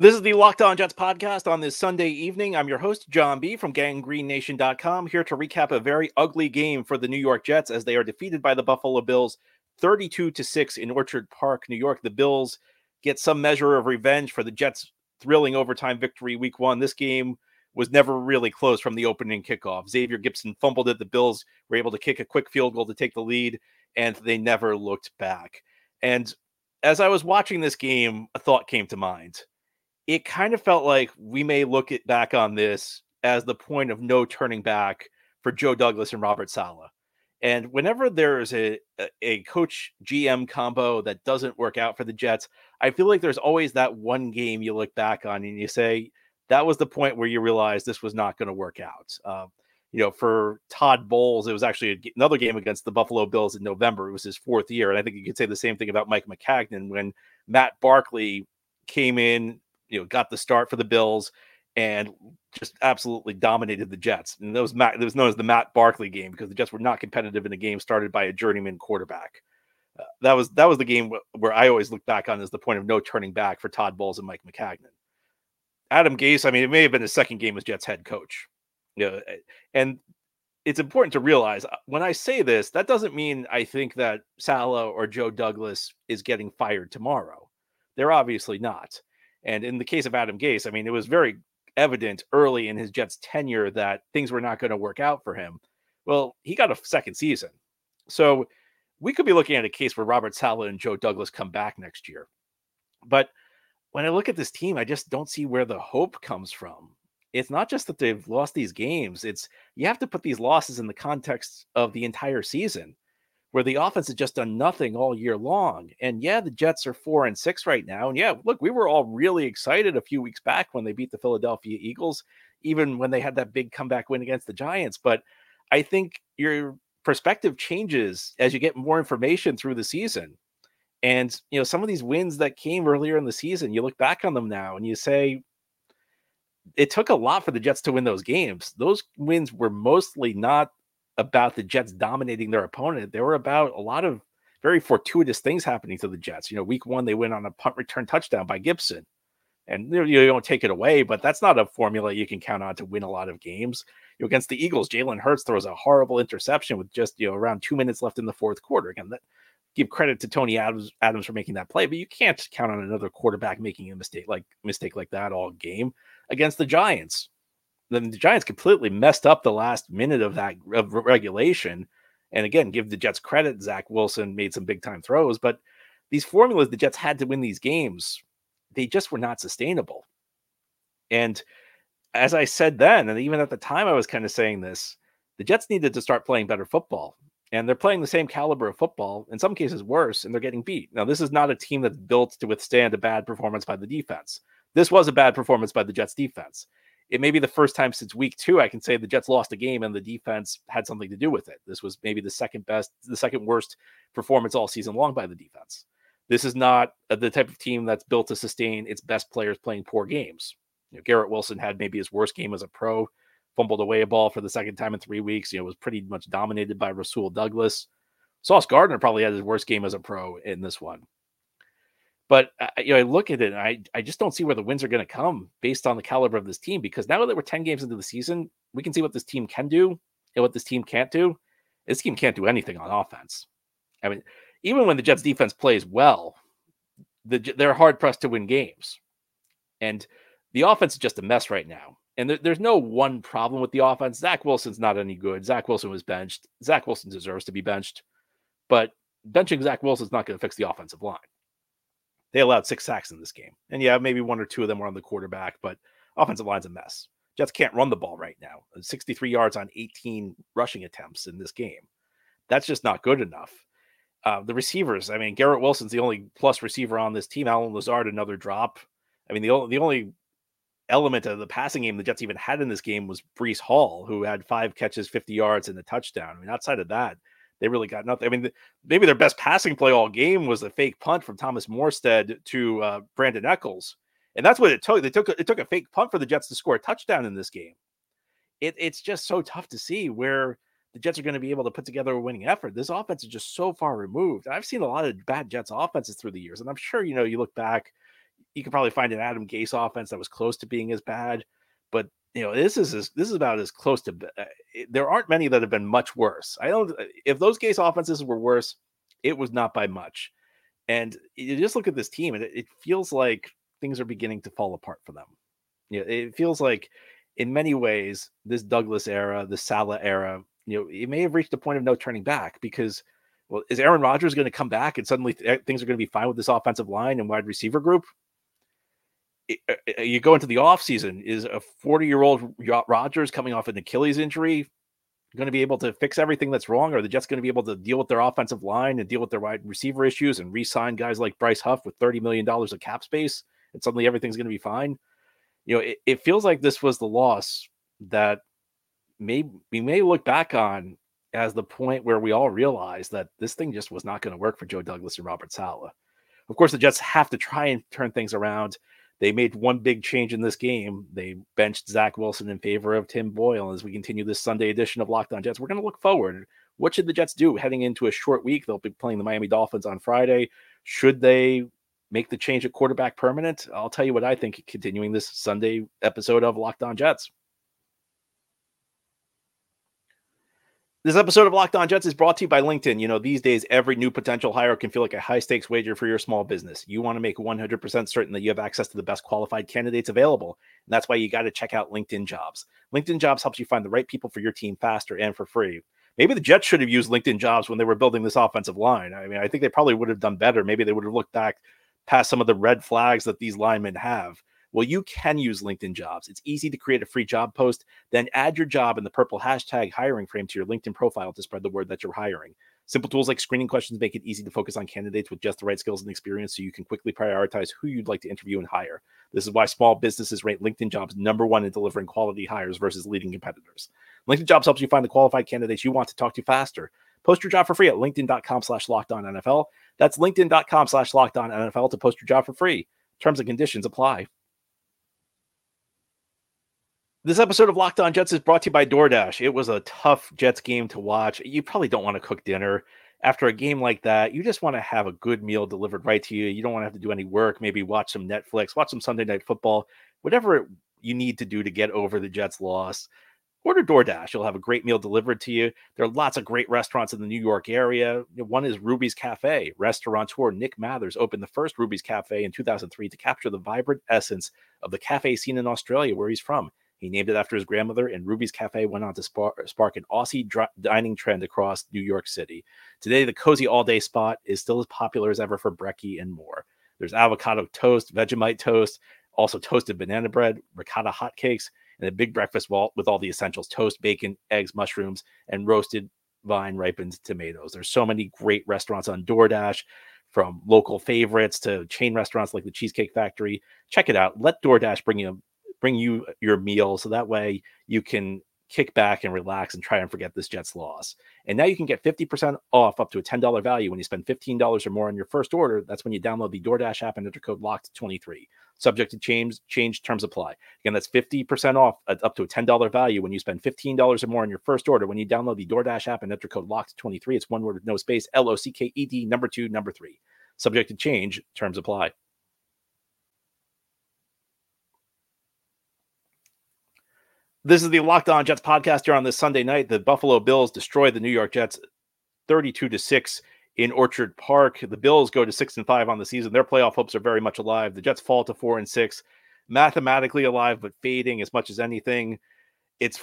This is the Locked On Jets podcast on this Sunday evening. I'm your host, John B. from GangGreenNation.com, here to recap a very ugly game for the New York Jets as they are defeated by the Buffalo Bills 32 to 6 in Orchard Park, New York. The Bills get some measure of revenge for the Jets' thrilling overtime victory week one. This game was never really close from the opening kickoff. Xavier Gipson fumbled it. The Bills were able to kick a quick field goal to take the lead, and they never looked back. And as I was watching this game, a thought came to mind it kind of felt like we may look it back on this as the point of no turning back for Joe Douglas and Robert Saleh. And whenever there's a, a coach GM combo that doesn't work out for the Jets, I feel like there's always that one game you look back on and you say, that was the point where you realize this was not going to work out. Uh, you know, for Todd Bowles, it was actually another game against the Buffalo Bills in November. It was his fourth year. And I think you could say the same thing about Mike Maccagnan when Matt Barkley came in you know got the start for the Bills and just absolutely dominated the Jets. And that was Matt, it was known as the Matt Barkley game because the Jets were not competitive in a game started by a journeyman quarterback. Uh, that was that was the game where I always look back on as the point of no turning back for Todd Bowles and Mike Maccagnan. Adam Gase, I mean, it may have been his second game as Jets head coach. You know, and it's important to realize uh, when I say this, that doesn't mean I think that Saleh or Joe Douglas is getting fired tomorrow. They're obviously not. And in the case of Adam Gase, I mean, it was very evident early in his Jets tenure that things were not going to work out for him. Well, he got a second season. So we could be looking at a case where Robert Saleh and Joe Douglas come back next year. But when I look at this team, I just don't see where the hope comes from. It's not just that they've lost these games, it's you have to put these losses in the context of the entire season where the offense has just done nothing all year long. And yeah, the Jets are four and six right now. And yeah, look, we were all really excited a few weeks back when they beat the Philadelphia Eagles, even when they had that big comeback win against the Giants. But I think your perspective changes as you get more information through the season. And you know, some of these wins that came earlier in the season, you look back on them now and you say, it took a lot for the Jets to win those games. Those wins were mostly not about the Jets dominating their opponent. They were about a lot of very fortuitous things happening to the Jets. You know, week one, they went on a punt return touchdown by Gipson. And you, don't take it away, but that's not a formula you can count on to win a lot of games. You know, against the Eagles, Jalen Hurts throws a horrible interception with just you know around two minutes left in the fourth quarter. Again, that give credit to Tony Adams Adams for making that play, but you can't count on another quarterback making a mistake like mistake like that all game against the Giants then the Giants completely messed up the last minute of that of regulation. And again, give the Jets credit. Zach Wilson made some big time throws, but these formulas the Jets had to win these games, they just were not sustainable. And as I said then, and even at the time I was kind of saying this, the Jets needed to start playing better football. And they're playing the same caliber of football, in some cases worse, and they're getting beat. Now, this is not a team that's built to withstand a bad performance by the defense. This was a bad performance by the Jets defense it may be the first time since week two I can say the Jets lost a game and the defense had something to do with it. This was maybe the second best, the second worst performance all season long by the defense. This is not the type of team that's built to sustain its best players playing poor games. You know, Garrett Wilson had maybe his worst game as a pro, fumbled away a ball for the second time in three weeks. You know, was pretty much dominated by Rasul Douglas. Sauce Gardner probably had his worst game as a pro in this one. But you know, I look at it, and I I just don't see where the wins are going to come based on the caliber of this team. Because now that we're ten games into the season, we can see what this team can do and what this team can't do. This team can't do anything on offense. I mean, even when the Jets defense plays well, the, they're hard pressed to win games, and the offense is just a mess right now. And there, there's no one problem with the offense. Zach Wilson's not any good. Zach Wilson was benched. Zach Wilson deserves to be benched, but benching Zach Wilson is not going to fix the offensive line. They allowed six sacks in this game. And yeah, maybe one or two of them were on the quarterback, but offensive line's a mess. Jets can't run the ball right now. 63 yards on 18 rushing attempts in this game. That's just not good enough. Uh, the receivers, I mean, Garrett Wilson's the only plus receiver on this team. Allen Lazard, another drop. I mean, the the only element of the passing game the Jets even had in this game was Breece Hall, who had five catches, 50 yards, and a touchdown. I mean, outside of that, they really got nothing. I mean, maybe their best passing play all game was a fake punt from Thomas Morstead to uh, Brandon Echols, and that's what it took. They took it took a fake punt for the Jets to score a touchdown in this game. It, it's just so tough to see where the Jets are going to be able to put together a winning effort. This offense is just so far removed. I've seen a lot of bad Jets offenses through the years, and I'm sure you know you look back. you could probably find an Adam Gase offense that was close to being as bad, but you know this is this is about as close to. Uh, eh, there aren't many that have been much worse. I don't. Uh, if those Gase offenses were worse, it was not by much. And you just look at this team, and it, it feels like things are beginning to fall apart for them. You know, it feels like in many ways this Douglas era, the Saleh era, you know, it may have reached a point of no turning back because well, is Aaron Rodgers going to come back and suddenly th- eh, things are going to be fine with this offensive line and wide receiver group? It, uh, uh, you go into the offseason, is a 40 year old Rodgers coming off an Achilles injury going to be able to fix everything that's wrong? Are the Jets going to be able to deal with their offensive line and deal with their wide receiver issues and re sign guys like Bryce Huff with $30 million of cap space and suddenly everything's going to be fine? You know, it, it feels like this was the loss that may we may look back on as the point where we all realized that this thing just was not going to work for Joe Douglas and Robert Saleh. Of course, the Jets have to try and turn things around. They made one big change in this game. They benched Zach Wilson in favor of Tim Boyle. As we continue this Sunday edition of Locked On Jets, we're going to look forward. What should the Jets do heading into a short week? They'll be playing the Miami Dolphins on Friday. Should they make the change at quarterback permanent? I'll tell you what I think continuing this Sunday episode of Locked On Jets. This episode of Locked On Jets is brought to you by LinkedIn. You know, these days, every new potential hire can feel like a high stakes wager for your small business. You want to make 100% certain that you have access to the best qualified candidates available. And that's why you got to check out LinkedIn Jobs. LinkedIn Jobs helps you find the right people for your team faster and for free. Maybe the Jets should have used LinkedIn Jobs when they were building this offensive line. I mean, I think they probably would have done better. Maybe they would have looked back past some of the red flags that these linemen have well, you can use LinkedIn jobs. It's easy to create a free job post, then add your job in the purple hashtag hiring frame to your LinkedIn profile to spread the word that you're hiring. Simple tools like screening questions make it easy to focus on candidates with just the right skills and experience so you can quickly prioritize who you'd like to interview and hire. This is why small businesses rate LinkedIn jobs number one in delivering quality hires versus leading competitors. LinkedIn jobs helps you find the qualified candidates you want to talk to faster. Post your job for free at LinkedIn.com slash locked on NFL. That's LinkedIn.com slash locked on NFL to post your job for free. Terms and conditions apply. This episode of Locked On Jets is brought to you by DoorDash. It was a tough Jets game to watch. You probably don't want to cook dinner after a game like that. You just want to have a good meal delivered right to you. You don't want to have to do any work, maybe watch some Netflix, watch some Sunday night football, whatever you need to do to get over the Jets' loss. Order DoorDash. You'll have a great meal delivered to you. There are lots of great restaurants in the New York area. One is Ruby's Cafe. Restaurateur Nick Mathers opened the first Ruby's Cafe in 2003 to capture the vibrant essence of the cafe scene in Australia, where he's from. He named it after his grandmother, and Ruby's Cafe went on to spark, spark an Aussie dr- dining trend across New York City. Today, the cozy all day spot is still as popular as ever for brekkie and more. There's avocado toast, Vegemite toast, also toasted banana bread, ricotta hotcakes, and a big breakfast wall with all the essentials toast, bacon, eggs, mushrooms, and roasted vine ripened tomatoes. There's so many great restaurants on DoorDash from local favorites to chain restaurants like the Cheesecake Factory. Check it out. Let DoorDash bring you bring you your meal so that way you can kick back and relax and try and forget this Jets loss. And now you can get 50% off up to a $10 value when you spend $15 or more on your first order. That's when you download the DoorDash app and enter code LOCKED23. Subject to change, change terms apply. Again, that's 50% off up to a $10 value when you spend $15 or more on your first order. When you download the DoorDash app and enter code LOCKED23, it's one word with no space, L O C K E D, number two, number three. Subject to change, terms apply. This is the Locked On Jets podcast here on this Sunday night. The Buffalo Bills destroy the New York Jets 32 to 6 in Orchard Park. The Bills go to 6 and 5 on the season. Their playoff hopes are very much alive. The Jets fall to 4 and 6, mathematically alive but fading as much as anything. It's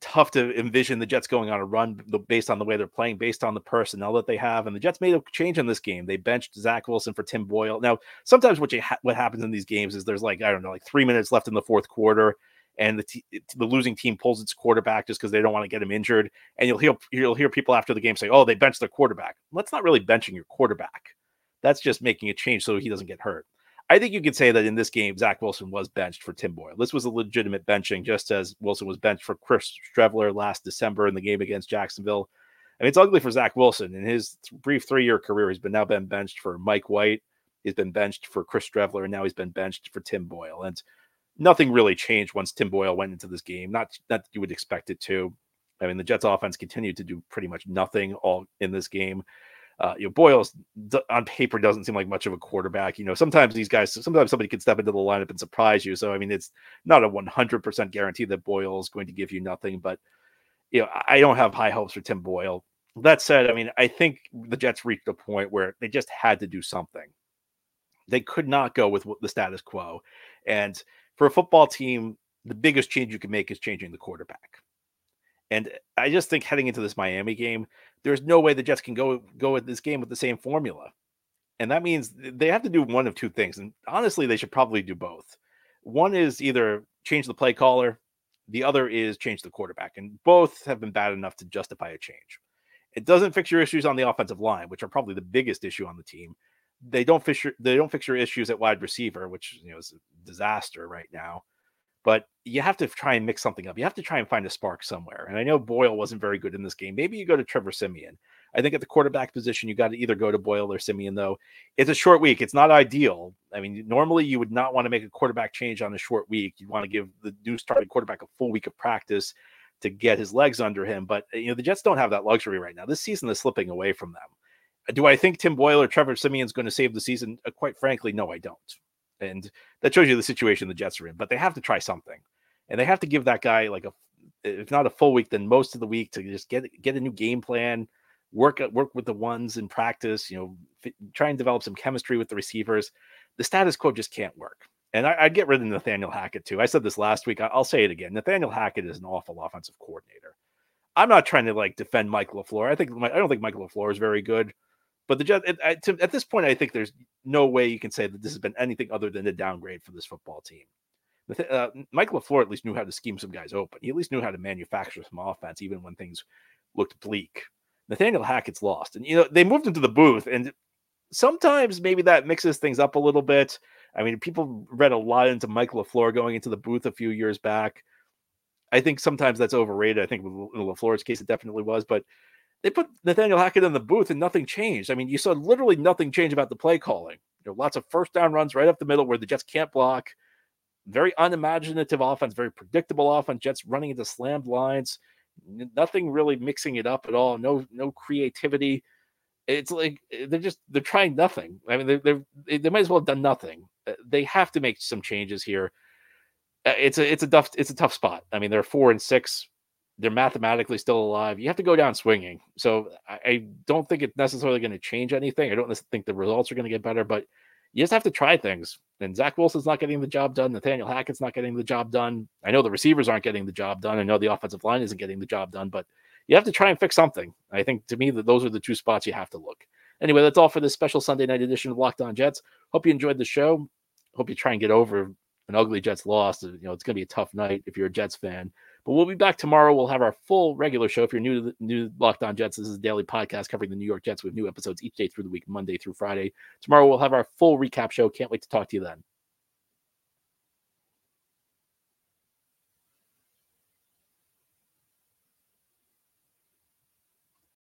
tough to envision the Jets going on a run based on the way they're playing, based on the personnel that they have. And the Jets made a change in this game. They benched Zach Wilson for Tim Boyle. Now, sometimes what you ha- what happens in these games is there's like I don't know, like three minutes left in the fourth quarter, and the, t- the losing team pulls its quarterback just because they don't want to get him injured. And you'll hear you'll hear people after the game say, "Oh, they benched their quarterback." Well, that's not really benching your quarterback. That's just making a change so he doesn't get hurt. I think you could say that in this game, Zach Wilson was benched for Tim Boyle. This was a legitimate benching, just as Wilson was benched for Chris Streveler last December in the game against Jacksonville. I mean, it's ugly for Zach Wilson. In his brief three-year career, he's been now been benched for Mike White. He's been benched for Chris Streveler, and now he's been benched for Tim Boyle. And nothing really changed once Tim Boyle went into this game. Not that you would expect it to. I mean, the Jets offense continued to do pretty much nothing all in this game. Uh, you know, Boyles on paper doesn't seem like much of a quarterback. You know, sometimes these guys, sometimes somebody can step into the lineup and surprise you. So, I mean, it's not a 100% guarantee that Boyle is going to give you nothing, but, you know, I don't have high hopes for Tim Boyle. That said, I mean, I think the Jets reached a point where they just had to do something. They could not go with the status quo. And for a football team, the biggest change you can make is changing the quarterback. And I just think heading into this Miami game, there's no way the Jets can go go at this game with the same formula. And that means they have to do one of two things. And honestly, they should probably do both. One is either change the play caller, the other is change the quarterback. And both have been bad enough to justify a change. It doesn't fix your issues on the offensive line, which are probably the biggest issue on the team. They don't fix your they don't fix your issues at wide receiver, which you know is a disaster right now but you have to try and mix something up. You have to try and find a spark somewhere. And I know Boyle wasn't very good in this game. Maybe you go to Trevor Siemian. I think at the quarterback position, you got to either go to Boyle or Simeon, though. It's a short week. It's not ideal. I mean, normally you would not want to make a quarterback change on a short week. You want to give the new starting quarterback a full week of practice to get his legs under him. But, you know, the Jets don't have that luxury right now. This season is slipping away from them. Do I think Tim Boyle or Trevor Siemian is going to save the season? Uh, quite frankly, no, I don't. And that shows you the situation the Jets are in. But they have to try something, and they have to give that guy like a, if not a full week, then most of the week to just get get a new game plan, work work with the ones in practice. You know, f- try and develop some chemistry with the receivers. The status quo just can't work. And I, would get rid of Nathaniel Hackett too. I said this last week. I'll say it again. Nathaniel Hackett is an awful offensive coordinator. I'm not trying to like defend Mike LaFleur. I think I don't think Mike LaFleur is very good. But the Jets, at, at, this point, I think there's no way you can say that this has been anything other than a downgrade for this football team. Uh, Mike LaFleur at least knew how to scheme some guys open. He at least knew how to manufacture some offense, even when things looked bleak. Nathaniel Hackett's lost. And, you know, they moved into the booth, and sometimes maybe that mixes things up a little bit. I mean, people read a lot into Mike LaFleur going into the booth a few years back. I think sometimes that's overrated. I think in LaFleur's case, it definitely was. But they put Nathaniel Hackett in the booth and nothing changed. I mean, you saw literally nothing change about the play calling. You know, lots of first down runs right up the middle where the Jets can't block. Very unimaginative offense, very predictable offense. Jets running into slammed lines. Nothing really mixing it up at all. No, no creativity. It's like eh, they're just they're trying nothing. I mean, they're, they they might as well have done nothing. Eh, they have to make some changes here. Eh, it's a it's a tough it's a tough spot. I mean, they're four and six they're mathematically still alive. You have to go down swinging. So I, I don't think it's necessarily going to change anything. I don't think the results are going to get better, but you just have to try things. And Zach Wilson's not getting the job done. Nathaniel Hackett's not getting the job done. I know the receivers aren't getting the job done. I know the offensive line isn't getting the job done, but you have to try and fix something. I think to me that those are the two spots you have to look. Anyway, that's all for this special Sunday night edition of Locked On Jets. Hope you enjoyed the show. Hope you try and get over an ugly Jets loss. You know, it's going to be a tough night if you're a Jets fan. But we'll be back tomorrow. We'll have our full regular show. If you're new to the new Locked On Jets, this is a daily podcast covering the New York Jets with new episodes each day through the week, Monday through Friday. Tomorrow we'll have our full recap show. Can't wait to talk to you then.